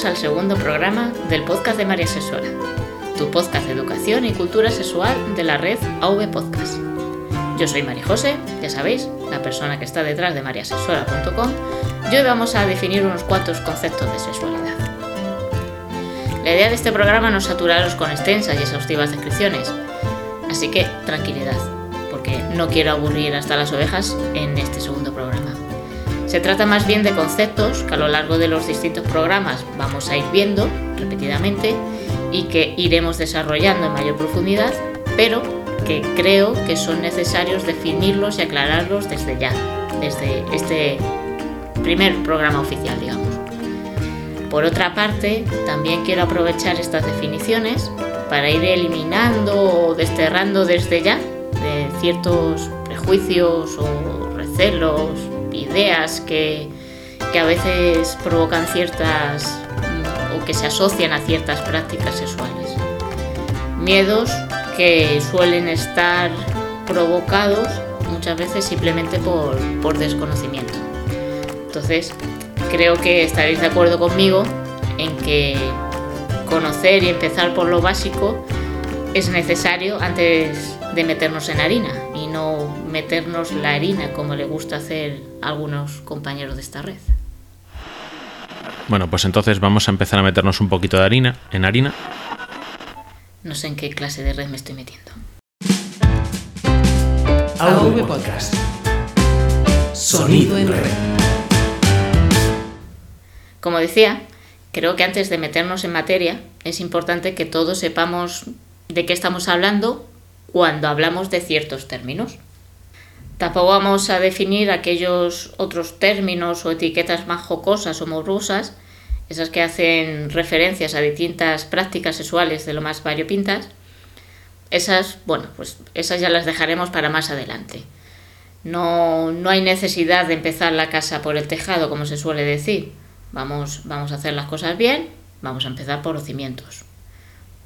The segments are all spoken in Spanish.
Bienvenidos al segundo programa del podcast de María Sexual, tu podcast de educación y cultura sexual de la red AV Podcast. Yo soy María José, ya sabéis, la persona que está detrás de mariasexuala.com y hoy vamos a definir unos cuantos conceptos de sexualidad. La idea de este programa no es saturaros con extensas y exhaustivas descripciones, así que tranquilidad, porque no quiero aburrir hasta las ovejas en este segundo. Se trata más bien de conceptos que a lo largo de los distintos programas vamos a ir viendo repetidamente y que iremos desarrollando en mayor profundidad, pero que creo que son necesarios definirlos y aclararlos desde ya, desde este primer programa oficial, digamos. Por otra parte, también quiero aprovechar estas definiciones para ir eliminando o desterrando desde ya de ciertos prejuicios o recelos ideas que, a veces provocan ciertas o que se asocian a ciertas prácticas sexuales. Miedos que suelen estar provocados muchas veces simplemente por, por desconocimiento. Entonces, creo que estaréis de acuerdo conmigo en que conocer y empezar por lo básico es necesario antes de meternos en harina y no meternos la harina como le gusta hacer a algunos compañeros de esta red. Bueno, pues entonces vamos a empezar a meternos un poquito de harina en harina. No sé en qué clase de red me estoy metiendo. AV Podcast. Sonido en red. Como decía, creo que antes de meternos en materia es importante que todos sepamos de qué estamos hablando cuando hablamos de ciertos términos. Tampoco vamos a definir aquellos otros términos o etiquetas más jocosas o morbosas, esas que hacen referencias a distintas prácticas sexuales de lo más variopintas. Esas, bueno, pues esas ya las dejaremos para más adelante. No, no hay necesidad de empezar la casa por el tejado, como se suele decir. Vamos, vamos a hacer las cosas bien, vamos a empezar por los cimientos.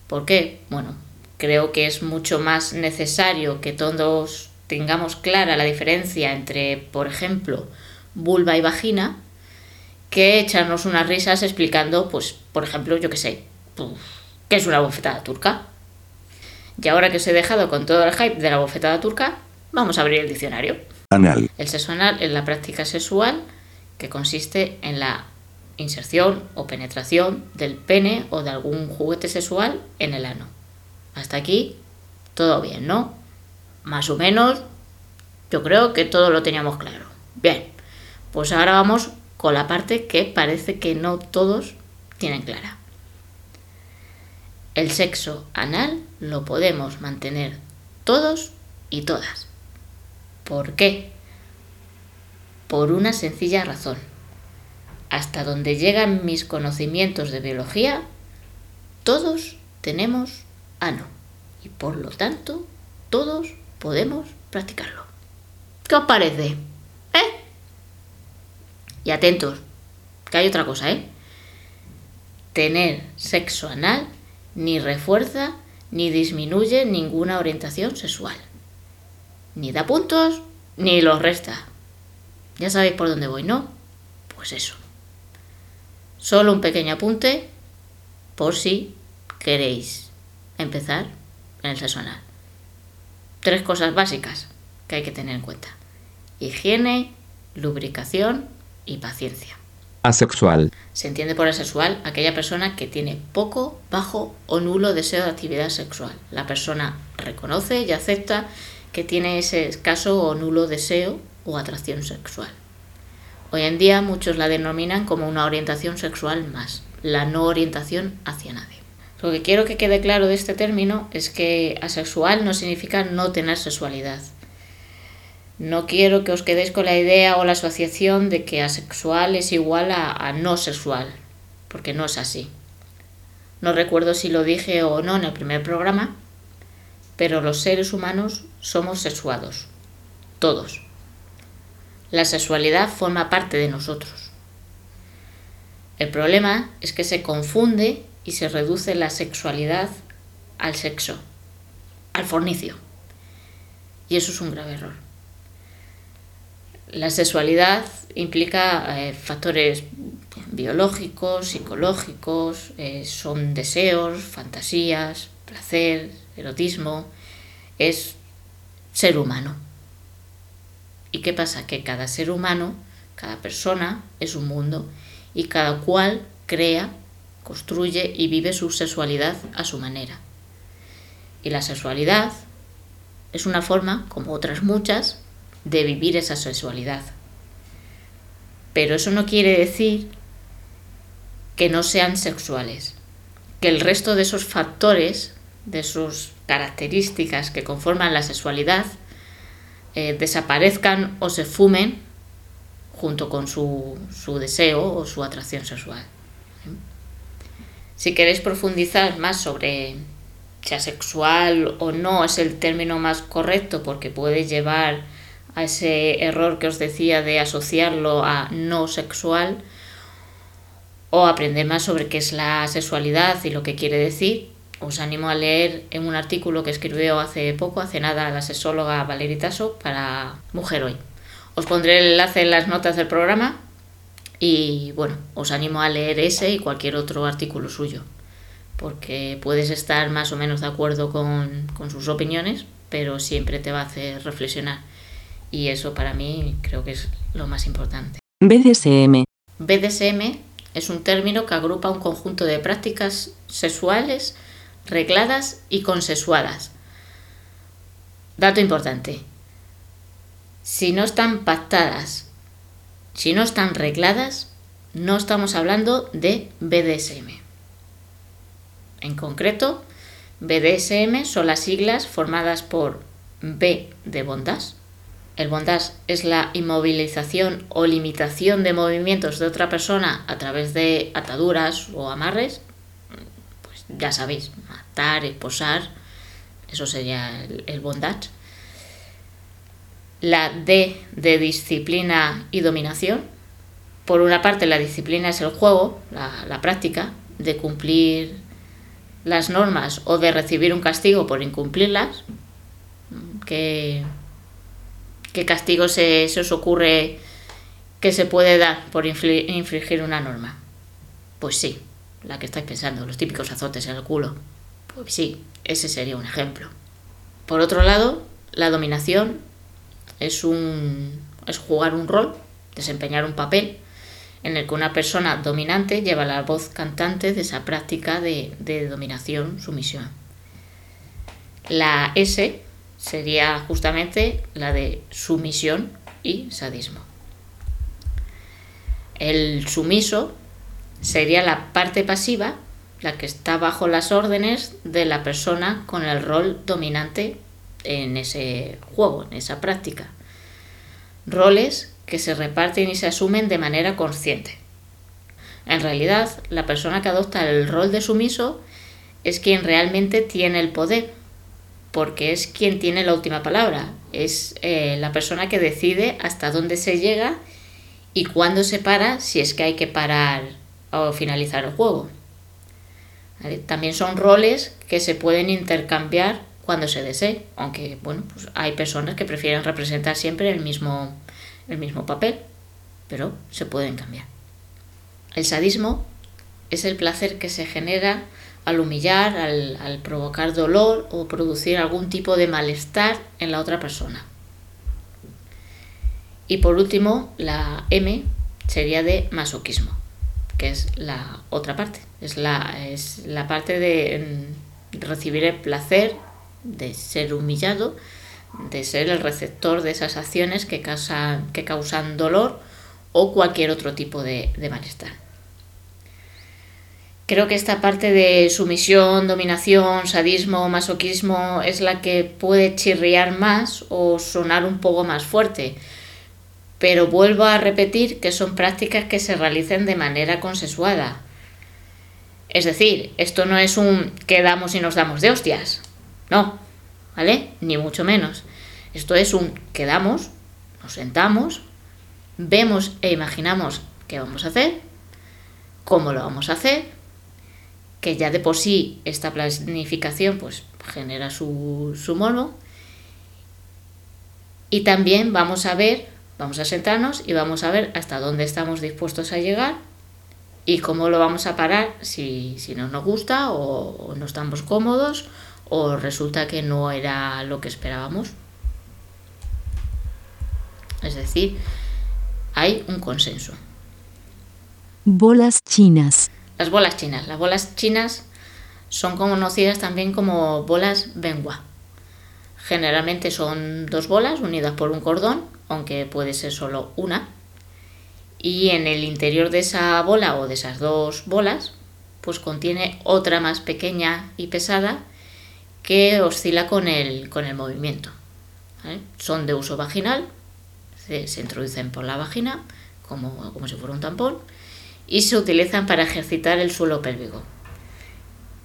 ¿Por qué? Bueno, creo que es mucho más necesario que todos tengamos clara la diferencia entre, por ejemplo, vulva y vagina, que echarnos unas risas explicando, pues, por ejemplo, yo qué sé, qué es una bofetada turca. Y ahora que os he dejado con todo el hype de la bofetada turca, vamos a abrir el diccionario. Anal. El sexo anal es la práctica sexual que consiste en la inserción o penetración del pene o de algún juguete sexual en el ano. Hasta aquí, todo bien, ¿no? Más o menos, yo creo que todo lo teníamos claro. Bien, pues ahora vamos con la parte que parece que no todos tienen clara. El sexo anal lo podemos mantener todos y todas. ¿Por qué? Por una sencilla razón. Hasta donde llegan mis conocimientos de biología, todos tenemos ano y por lo tanto todos podemos practicarlo. ¿Qué os parece? ¿Eh? Y atentos, que hay otra cosa, ¿eh? Tener sexo anal ni refuerza ni disminuye ninguna orientación sexual. Ni da puntos ni los resta. Ya sabéis por dónde voy, ¿no? Pues eso. Solo un pequeño apunte por si queréis empezar en el sexo anal. Tres cosas básicas que hay que tener en cuenta. Higiene, lubricación y paciencia. Asexual. Se entiende por asexual aquella persona que tiene poco, bajo o nulo deseo de actividad sexual. La persona reconoce y acepta que tiene ese escaso o nulo deseo o atracción sexual. Hoy en día muchos la denominan como una orientación sexual más, la no orientación hacia nadie. Lo que quiero que quede claro de este término es que asexual no significa no tener sexualidad. No quiero que os quedéis con la idea o la asociación de que asexual es igual a, no sexual, porque no es así. No recuerdo si lo dije o no en el primer programa, pero los seres humanos somos sexuados, todos. La sexualidad forma parte de nosotros. El problema es que se confunde y se reduce la sexualidad al sexo, al fornicio. Y eso es un grave error. La sexualidad implica eh, factores biológicos, psicológicos, eh, son deseos, fantasías, placer, erotismo, es ser humano. ¿Y qué pasa? Que cada ser humano, cada persona es un mundo y cada cual crea, construye y vive su sexualidad a su manera. Y la sexualidad es una forma, como otras muchas, de vivir esa sexualidad. Pero eso no quiere decir que no sean sexuales, que el resto de esos factores, de sus características que conforman la sexualidad, eh, desaparezcan o se fumen junto con su, su deseo o su atracción sexual. Si queréis profundizar más sobre si asexual o no es el término más correcto porque puede llevar a ese error que os decía de asociarlo a no sexual o aprender más sobre qué es la sexualidad y lo que quiere decir, os animo a leer en un artículo que escribió hace poco, hace nada, la sexóloga Valerie Tasso para Mujer Hoy. Os pondré el enlace en las notas del programa y bueno, os animo a leer ese y cualquier otro artículo suyo, porque puedes estar más o menos de acuerdo con, con sus opiniones, pero siempre te va a hacer reflexionar. Y eso para mí creo que es lo más importante. BDSM. BDSM es un término que agrupa un conjunto de prácticas sexuales regladas y consensuadas. Dato importante. Si no están pactadas, si no están regladas, no estamos hablando de BDSM. En concreto, BDSM son las siglas formadas por B de bondage. El bondage es la inmovilización o limitación de movimientos de otra persona a través de ataduras o amarres. Pues ya sabéis, matar, esposar, eso sería el, bondage. La D de disciplina y dominación. Por una parte, la disciplina es el juego, la, la práctica de cumplir las normas o de recibir un castigo por incumplirlas. ¿Qué, qué castigo se, se os ocurre que se puede dar por infringir una norma? Pues sí, la que estáis pensando, los típicos azotes en el culo. Pues sí, ese sería un ejemplo. Por otro lado, la dominación es, un, es jugar un rol, desempeñar un papel en el que una persona dominante lleva la voz cantante de esa práctica de, de dominación, sumisión. La S sería justamente la de sumisión y sadismo. El sumiso sería la parte pasiva, la que está bajo las órdenes de la persona con el rol dominante en ese juego, en esa práctica. Roles que se reparten y se asumen de manera consciente. En realidad, la persona que adopta el rol de sumiso es quien realmente tiene el poder, porque es quien tiene la última palabra, es eh, la persona que decide hasta dónde se llega y cuándo se para, si es que hay que parar o finalizar el juego. También son roles que se pueden intercambiar cuando se desee, aunque bueno, pues hay personas que prefieren representar siempre el mismo, el mismo papel, pero se pueden cambiar. El sadismo es el placer que se genera al humillar, al, provocar dolor o producir algún tipo de malestar en la otra persona. Y por último, la M sería de masoquismo, que es la otra parte, es la, es la parte de recibir el placer de ser humillado, de ser el receptor de esas acciones que causan, que causan dolor o cualquier otro tipo de, de malestar. Creo que esta parte de sumisión, dominación, sadismo, masoquismo es la que puede chirriar más o sonar un poco más fuerte. Pero vuelvo a repetir que son prácticas que se realicen de manera consensuada. Es decir, esto no es un quedamos y nos damos de hostias. No, ¿vale? Ni mucho menos. Esto es un quedamos, nos sentamos, vemos e imaginamos qué vamos a hacer, cómo lo vamos a hacer, que ya de por sí esta planificación pues genera su, su morbo. Y también vamos a ver, vamos a sentarnos y vamos a ver hasta dónde estamos dispuestos a llegar ¿Y cómo lo vamos a parar si, si no nos gusta o, o no estamos cómodos o resulta que no era lo que esperábamos? Es decir, hay un consenso. Bolas chinas. Las bolas chinas. Las bolas chinas son conocidas también como bolas Benhua. Generalmente son dos bolas unidas por un cordón, aunque puede ser solo una. Y en el interior de esa bola o de esas dos bolas, pues contiene otra más pequeña y pesada que oscila con el, con el movimiento. Son de uso vaginal, se, se introducen por la vagina como, como si fuera un tampón y se utilizan para ejercitar el suelo pélvico.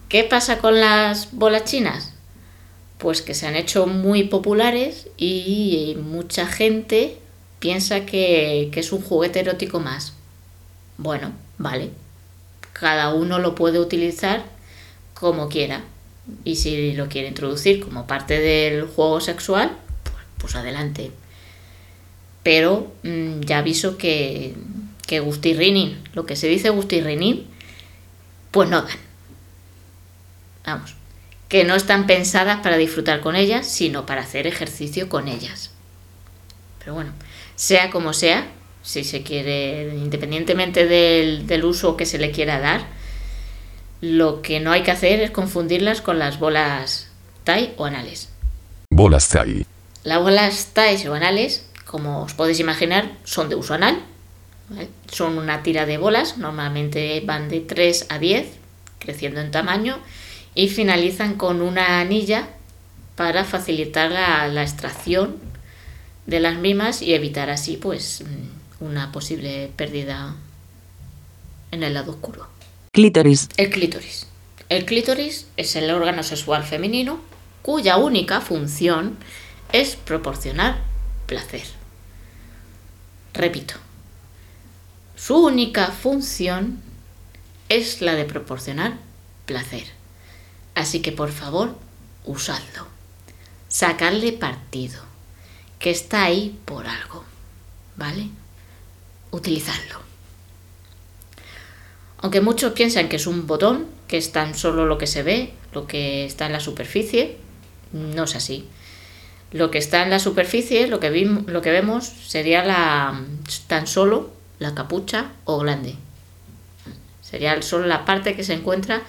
¿Qué pasa con las bolas chinas? Pues que se han hecho muy populares y mucha gente piensa que, que es un juguete erótico más. Bueno, vale. Cada uno lo puede utilizar como quiera. Y si lo quiere introducir como parte del juego sexual, pues, adelante. Pero mm, ya aviso que, que gustirrinín, lo que se dice gustirrinín, pues no dan. Vamos, que no están pensadas para disfrutar con ellas, sino para hacer ejercicio con ellas. Pero bueno, sea como sea, si se quiere, independientemente del, del uso que se le quiera dar, lo que no hay que hacer es confundirlas con las bolas TAI o anales. Bolas Tai. Las bolas TAI o anales, como os podéis imaginar, son de uso anal. ¿vale? Son una tira de bolas, normalmente van de 3 a 10, creciendo en tamaño, y finalizan con una anilla para facilitar la, la extracción de las mismas y evitar así pues mm, una posible pérdida en el lado oscuro. El clítoris. El clítoris es el órgano sexual femenino cuya única función es proporcionar placer. Repito, su única función es la de proporcionar placer. Así que por favor, usadlo. Sacarle partido, que está ahí por algo. ¿Vale? Utilizadlo. Aunque muchos piensan que es un botón, que es tan solo lo que se ve, lo que está en la superficie, no es así. Lo que está en la superficie, lo que, lo que vemos, sería la, tan solo la capucha o glande. Sería solo la parte que se encuentra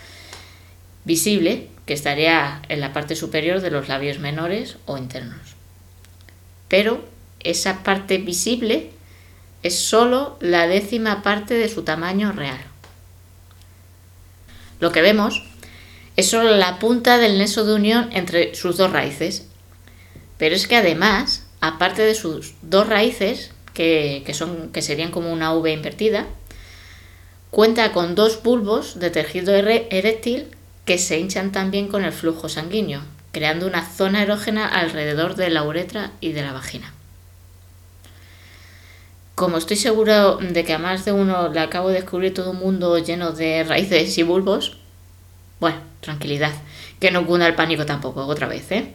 visible, que estaría en la parte superior de los labios menores o internos. Pero esa parte visible es solo la décima parte de su tamaño real. Lo que vemos es solo la punta del nexo de unión entre sus dos raíces. Pero es que además, aparte de sus dos raíces, que, que son, que serían como una V invertida, cuenta con dos bulbos de tejido eréctil que se hinchan también con el flujo sanguíneo, creando una zona erógena alrededor de la uretra y de la vagina. Como estoy seguro de que a más de uno le acabo de descubrir todo un mundo lleno de raíces y bulbos, bueno, tranquilidad, que no cunda el pánico tampoco, otra vez, ¿eh?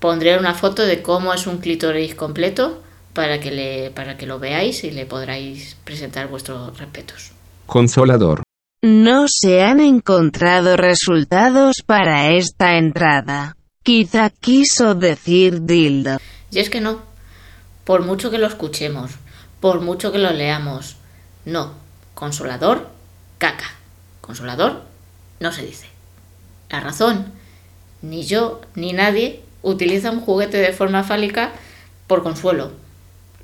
Pondré una foto de cómo es un clítoris completo para que, le, para que lo veáis y le podráis presentar vuestros respetos. Consolador. No se han encontrado resultados para esta entrada. Quizá quiso decir dildo. Y es que no, por mucho que lo escuchemos, por mucho que lo leamos, no, consolador, caca. Consolador, no se dice. La razón, ni yo ni nadie utiliza un juguete de forma fálica por consuelo.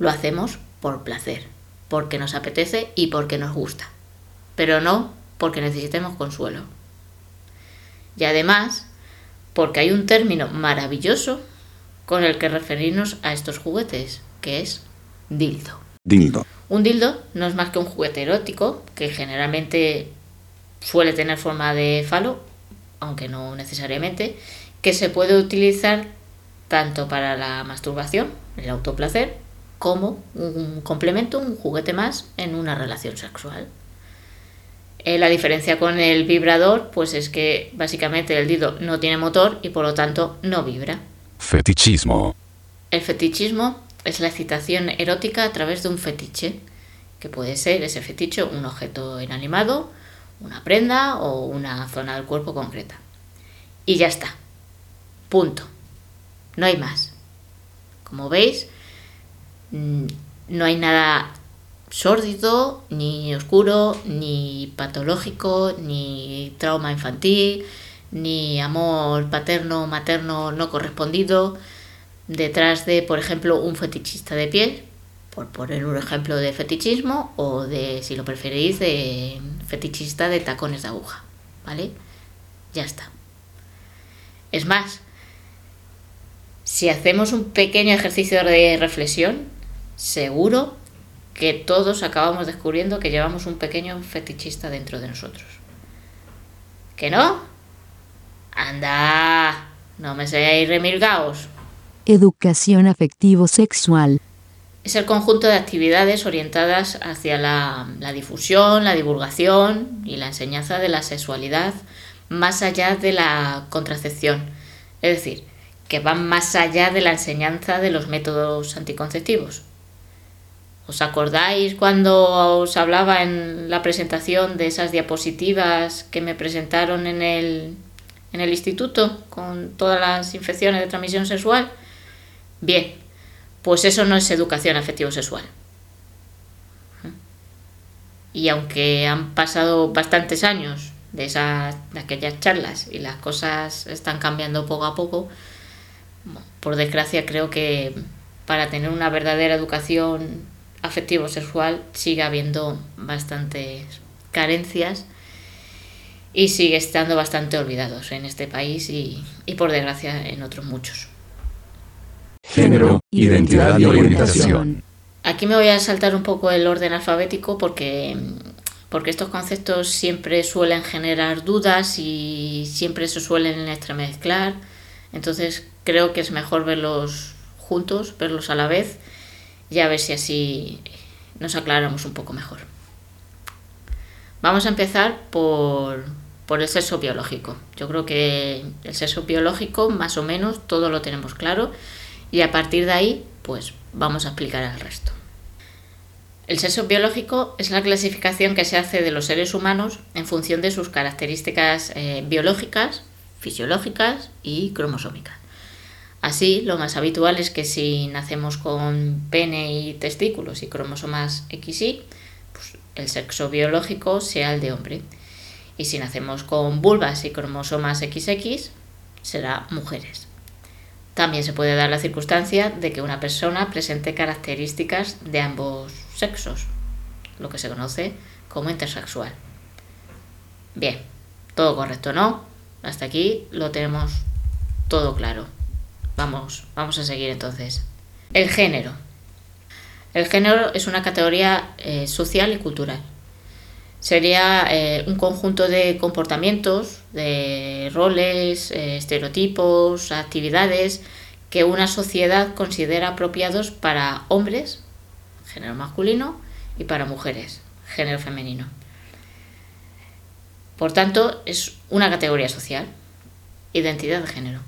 Lo hacemos por placer, porque nos apetece y porque nos gusta. Pero no porque necesitemos consuelo. Y además, porque hay un término maravilloso con el que referirnos a estos juguetes, que es dildo. Dildo. Un dildo no es más que un juguete erótico que generalmente suele tener forma de falo, aunque no necesariamente, que se puede utilizar tanto para la masturbación, el autoplacer, como un complemento, un juguete más en una relación sexual. Eh, la diferencia con el vibrador, pues es que básicamente el dildo no tiene motor y por lo tanto no vibra. Fetichismo. El fetichismo es la excitación erótica a través de un fetiche, que puede ser ese fetiche un objeto inanimado, una prenda o una zona del cuerpo concreta. Y ya está. Punto. No hay más. Como veis, mm, no hay nada sórdido, ni oscuro, ni patológico, ni trauma infantil, ni amor paterno materno no correspondido detrás de, por ejemplo, un fetichista de piel, por poner un ejemplo de fetichismo, o de, si lo preferís, de fetichista de tacones de aguja, ¿vale? Ya está. Es más, si hacemos un pequeño ejercicio de reflexión, seguro que todos acabamos descubriendo que llevamos un pequeño fetichista dentro de nosotros. ¿Que no? Anda, no me seáis remilgaos. Educación afectivo-sexual. Es el conjunto de actividades orientadas hacia la, la, difusión, la divulgación y la enseñanza de la sexualidad más allá de la contracepción. Es decir, que van más allá de la enseñanza de los métodos anticonceptivos. ¿Os acordáis cuando os hablaba en la presentación de esas diapositivas que me presentaron en el, en el instituto con todas las infecciones de transmisión sexual? Bien, pues eso no es educación afectivo-sexual. Y aunque han pasado bastantes años de, esas, de aquellas charlas y las cosas están cambiando poco a poco, por desgracia creo que para tener una verdadera educación afectivo-sexual sigue habiendo bastantes carencias y sigue estando bastante olvidados en este país y, y por desgracia en otros muchos. Género, identidad y orientación. Aquí me voy a saltar un poco el orden alfabético porque, porque estos conceptos siempre suelen generar dudas y siempre se suelen entremezclar. Entonces creo que es mejor verlos juntos, verlos a la vez y a ver si así nos aclaramos un poco mejor. Vamos a empezar por, por el sexo biológico. Yo creo que el sexo biológico más o menos todo lo tenemos claro y a partir de ahí pues vamos a explicar el resto. El sexo biológico es la clasificación que se hace de los seres humanos en función de sus características eh, biológicas, fisiológicas y cromosómicas. Así, lo más habitual es que si nacemos con pene y testículos y cromosomas XY, pues el sexo biológico sea el de hombre. Y si nacemos con vulvas y cromosomas XX, será mujeres. También se puede dar la circunstancia de que una persona presente características de ambos sexos, lo que se conoce como intersexual. Bien, todo correcto, ¿no? Hasta aquí lo tenemos todo claro. Vamos, vamos a seguir entonces. El género. El género es una categoría eh, social y cultural. Sería eh, un conjunto de comportamientos, de roles, eh, estereotipos, actividades que una sociedad considera apropiados para hombres, género masculino, y para mujeres, género femenino. Por tanto, es una categoría social, identidad de género.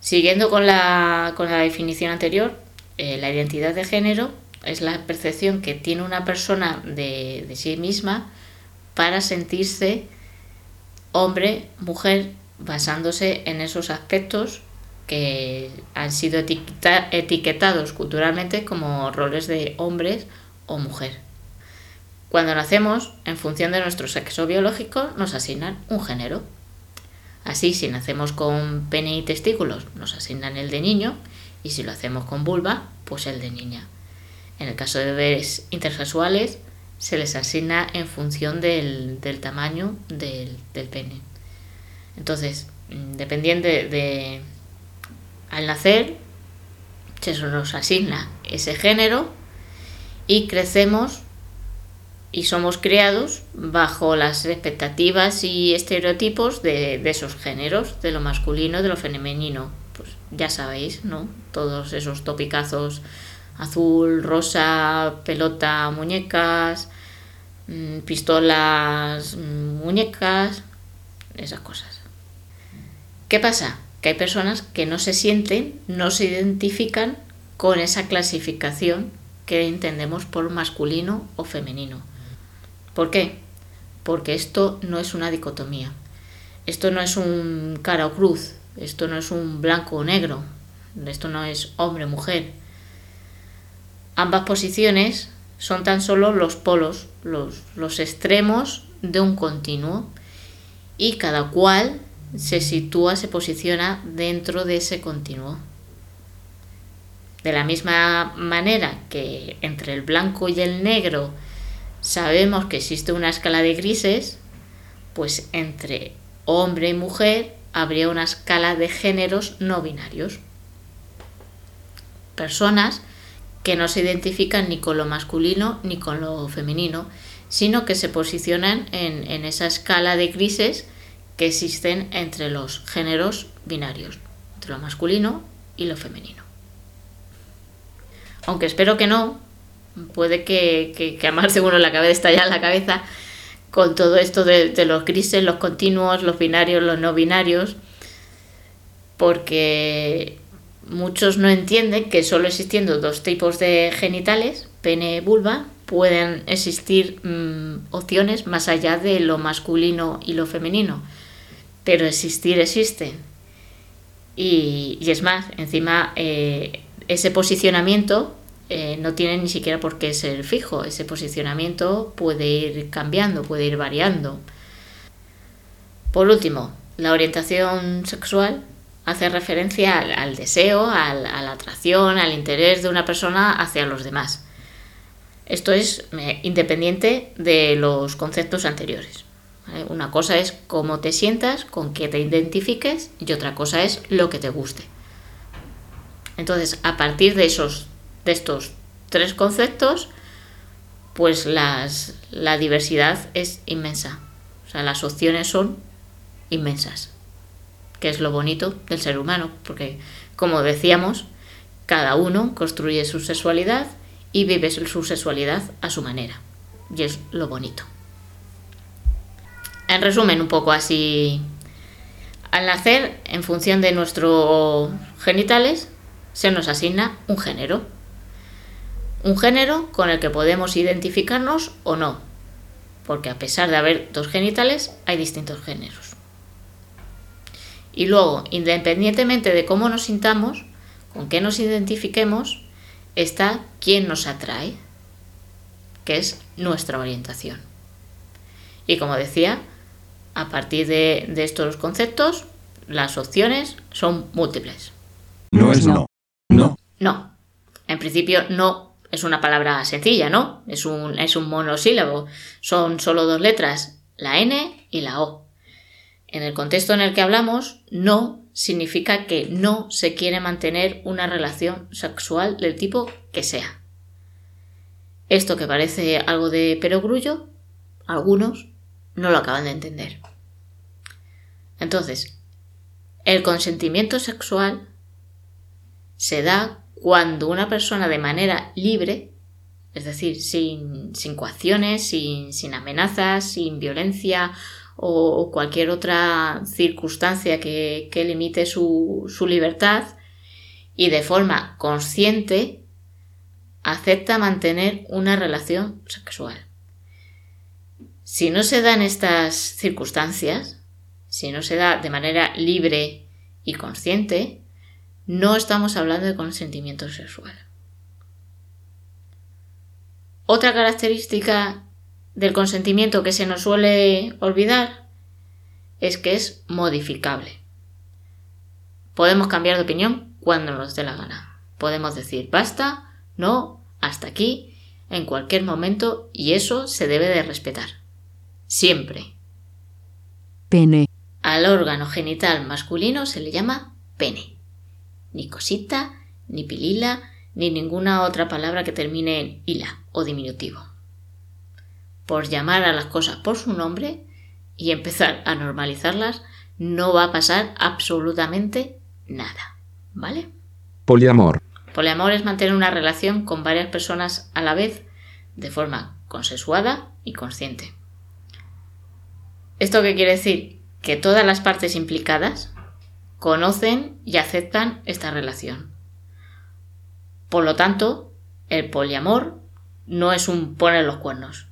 Siguiendo con la, con la definición anterior, eh, la identidad de género es la percepción que tiene una persona de, sí misma para sentirse hombre, mujer, basándose en esos aspectos que han sido etiqueta, etiquetados culturalmente como roles de hombres o mujer. Cuando nacemos, en función de nuestro sexo biológico, nos asignan un género. Así, si nacemos con pene y testículos, nos asignan el de niño, y si lo hacemos con vulva, pues el de niña. En el caso de bebés intersexuales, se les asigna en función del, del tamaño del, del, pene. Entonces, mm, dependiendo de, Al nacer, se nos asigna ese género y crecemos y somos criados bajo las expectativas y estereotipos de, de, esos géneros, de lo masculino, de lo femenino. Pues ya sabéis, ¿no? Todos esos topicazos azul, rosa, pelota, muñecas, mm, pistolas, mm, muñecas, esas cosas. ¿Qué pasa? Que hay personas que no se sienten, no se identifican con esa clasificación que entendemos por masculino o femenino. ¿Por qué? Porque esto no es una dicotomía. Esto no es un cara o cruz. Esto no es un blanco o negro. Esto no es hombre o mujer. Ambas posiciones son tan solo los polos, los, los extremos de un continuo y cada cual se sitúa, se posiciona dentro de ese continuo. De la misma manera que entre el blanco y el negro sabemos que existe una escala de grises, pues entre hombre y mujer habría una escala de géneros no binarios. Personas que no se identifican ni con lo masculino ni con lo femenino, sino que se posicionan en, en esa escala de grises que existen entre los géneros binarios, entre lo masculino y lo femenino. Aunque espero que no, puede que, que, que a más de uno le acabe de estallar la cabeza con todo esto de, de, los grises, los continuos, los binarios, los no binarios, porque muchos no entienden que solo existiendo dos tipos de genitales, pene y vulva, pueden existir mmm, opciones más allá de lo masculino y lo femenino pero existir existe. Y, y es más, encima eh, ese posicionamiento eh, no tiene ni siquiera por qué ser fijo, ese posicionamiento puede ir cambiando, puede ir variando. Por último, la orientación sexual hace referencia al, deseo, al, a la atracción, al interés de una persona hacia los demás. Esto es independiente de los conceptos anteriores. Una cosa es cómo te sientas, con qué te identifiques y otra cosa es lo que te guste. Entonces, a partir de esos de estos tres conceptos, pues las, la diversidad es inmensa. O sea, las opciones son inmensas. Que es lo bonito del ser humano, porque como decíamos, cada uno construye su sexualidad y vive su sexualidad a su manera. Y es lo bonito. En resumen, un poco así, al nacer, en función de nuestros genitales, se nos asigna un género. Un género con el que podemos identificarnos o no, porque a pesar de haber dos genitales, hay distintos géneros. Y luego, independientemente de cómo nos sintamos, con qué nos identifiquemos, está quién nos atrae, que es nuestra orientación. Y como decía, a partir de, de estos conceptos, las opciones son múltiples. No es no. No. No. En principio, no es una palabra sencilla, ¿no? Es un, es un monosílabo. Son solo dos letras, la N y la O. En el contexto en el que hablamos, no significa que no se quiere mantener una relación sexual del tipo que sea. Esto que parece algo de perogrullo, algunos no lo acaban de entender. Entonces, el consentimiento sexual se da cuando una persona de manera libre, es decir, sin, sin coacciones, sin, sin, amenazas, sin violencia o cualquier otra circunstancia que, limite su, su libertad, y de forma consciente acepta mantener una relación sexual. Si no se dan estas circunstancias, si no se da de manera libre y consciente, no estamos hablando de consentimiento sexual. Otra característica del consentimiento que se nos suele olvidar es que es modificable. Podemos cambiar de opinión cuando nos dé la gana. Podemos decir basta, no, hasta aquí, en cualquier momento y eso se debe de respetar. Siempre. Pene. Al órgano genital masculino se le llama pene. Ni cosita, ni pilila, ni ninguna otra palabra que termine en ila o diminutivo. Por llamar a las cosas por su nombre y empezar a normalizarlas, no va a pasar absolutamente nada. ¿Vale? Poliamor. Poliamor es mantener una relación con varias personas a la vez de forma consensuada y consciente. ¿Esto qué quiere decir? Que todas las partes implicadas conocen y aceptan esta relación. Por lo tanto, el poliamor no es un poner los cuernos,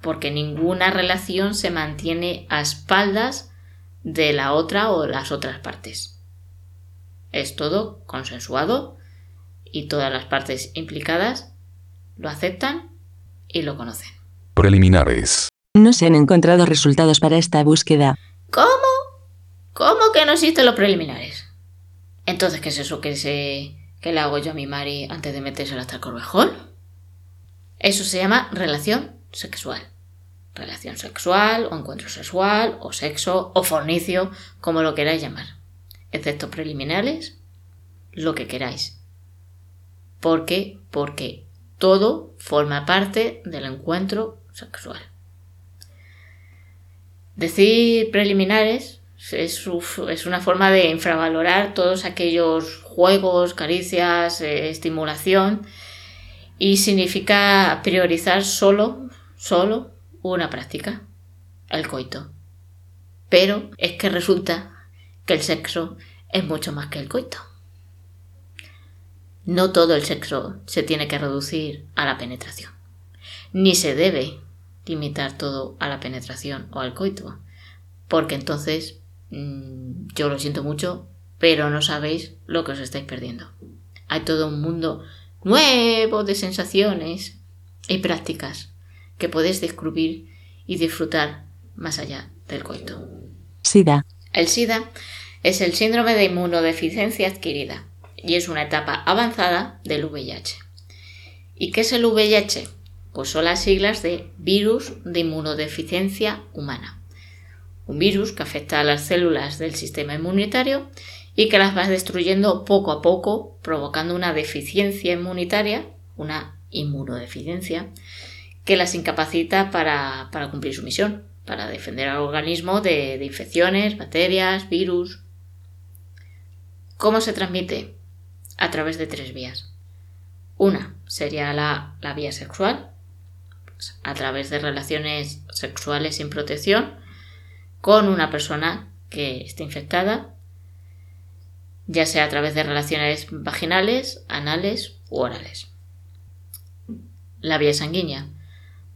porque ninguna relación se mantiene a espaldas de la otra o las otras partes. Es todo consensuado y todas las partes implicadas lo aceptan y lo conocen. Preliminares. No se han encontrado resultados para esta búsqueda. ¿Cómo? ¿Cómo que no existen los preliminares? Entonces, ¿qué es eso que se que le hago yo a mi Mari antes de metérsela hasta el corvejón? Eso se llama relación sexual. Relación sexual, o encuentro sexual, o sexo, o fornicio, como lo queráis llamar. Excepto preliminares, lo que queráis. ¿Por qué? Porque todo forma parte del encuentro sexual. Decir preliminares es, una forma de infravalorar todos aquellos juegos, caricias, eh, estimulación y significa priorizar solo, solo una práctica, el coito. Pero es que resulta que el sexo es mucho más que el coito. No todo el sexo se tiene que reducir a la penetración, ni se debe limitar todo a la penetración o al coito, porque entonces mm, yo lo siento mucho, pero no sabéis lo que os estáis perdiendo. Hay todo un mundo nuevo de sensaciones y prácticas que podéis descubrir y disfrutar más allá del coito. SIDA. El SIDA es el síndrome de inmunodeficiencia adquirida y es una etapa avanzada del VIH. ¿Y qué es el VIH? Pues son las siglas de virus de inmunodeficiencia humana. Un virus que afecta a las células del sistema inmunitario y que las va destruyendo poco a poco, provocando una deficiencia inmunitaria, una inmunodeficiencia, que las incapacita para, cumplir su misión, para defender al organismo de, de infecciones, bacterias, virus. ¿Cómo se transmite? A través de tres vías. Una sería la, la vía sexual, pues, a través de relaciones sexuales sin protección con una persona que esté infectada, ya sea a través de relaciones vaginales, anales u orales. La vía sanguínea,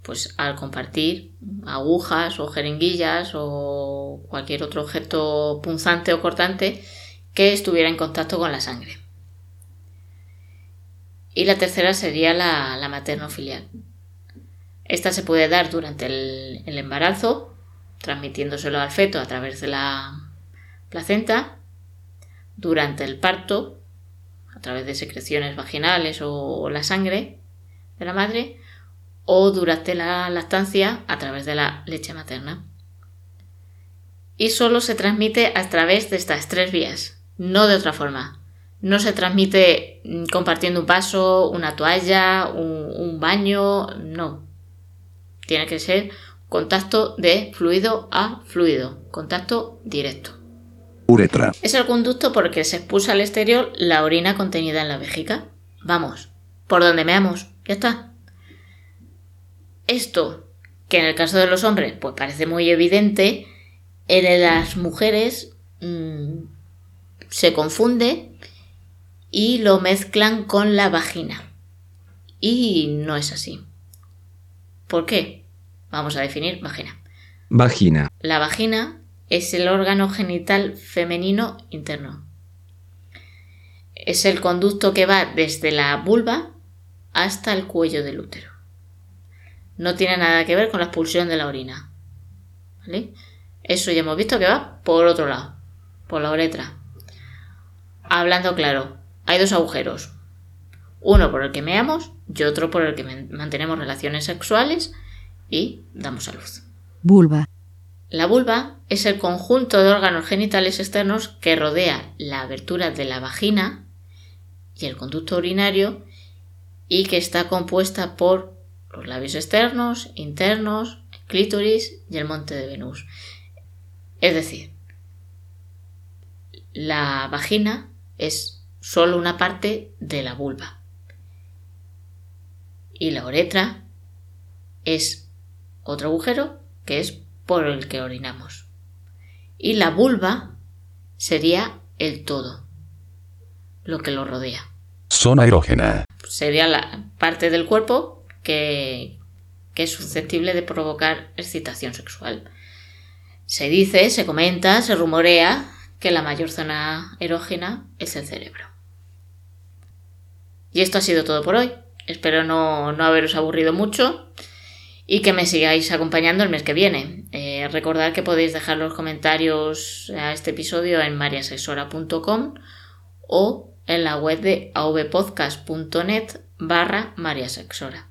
pues al compartir agujas o jeringuillas o cualquier otro objeto punzante o cortante que estuviera en contacto con la sangre. Y la tercera sería la, la materno-filial, esta se puede dar durante el, embarazo, transmitiéndoselo al feto a través de la placenta, durante el parto, a través de secreciones vaginales o, la sangre de la madre, o durante la lactancia a través de la leche materna. Y solo se transmite a través de estas tres vías, no de otra forma. No se transmite compartiendo un vaso, una toalla, un baño, no. Tiene que ser contacto de fluido a fluido, contacto directo. Uretra. Es el conducto por el que se expulsa al exterior la orina contenida en la vejiga. Vamos, por donde meamos, ya está. Esto, que en el caso de los hombres, pues parece muy evidente, en las mujeres mm, se confunde y lo mezclan con la vagina. Y no es así. ¿Por qué? Vamos a definir vagina. Vagina. La vagina es el órgano genital femenino interno. Es el conducto que va desde la vulva hasta el cuello del útero. No tiene nada que ver con la expulsión de la orina. ¿Vale? Eso ya hemos visto que va por otro lado, por la uretra. Hablando claro, hay dos agujeros. Uno por el que meamos y otro por el que mantenemos relaciones sexuales y damos a luz. Vulva. La vulva es el conjunto de órganos genitales externos que rodea la abertura de la vagina y el conducto urinario y que está compuesta por los labios externos, internos, el clítoris y el monte de Venus. Es decir, la vagina es solo una parte de la vulva y la uretra es otro agujero que es por el que orinamos. Y la vulva sería el todo, lo que lo rodea. Zona erógena. Sería la parte del cuerpo que, es susceptible de provocar excitación sexual. Se dice, se comenta, se rumorea que la mayor zona erógena es el cerebro. Y esto ha sido todo por hoy. Espero no, no haberos aburrido mucho y que me sigáis acompañando el mes que viene. Eh, recordad que podéis dejar los comentarios a este episodio en mariasexora.com o en la web de avpodcast.net barra mariasexora.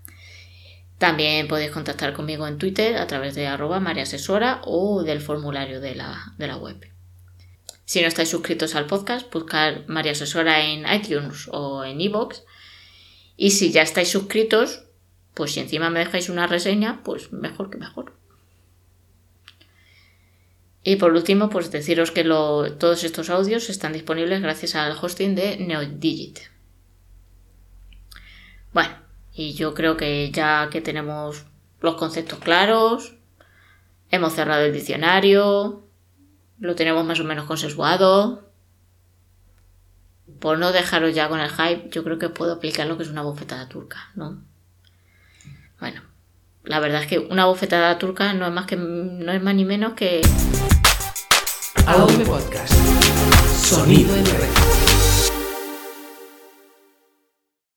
También podéis contactar conmigo en Twitter a través de arroba mariasexora o del formulario de la, de la web. Si no estáis suscritos al podcast, buscar María Asesora en iTunes o en iVoox. y si ya estáis suscritos, pues si encima me dejáis una reseña, pues mejor que mejor. Y por último, pues deciros que todos estos audios están disponibles gracias al hosting de NeoDigit. Bueno, y yo creo que ya que tenemos los conceptos claros, hemos cerrado el diccionario, lo tenemos más o menos consensuado. Por no dejaros ya con el hype, yo creo que puedo aplicar lo que es una bofetada turca, ¿no? Bueno, la verdad es que una bofetada turca no es más que no es más ni menos que AV Podcast. Sonido en red.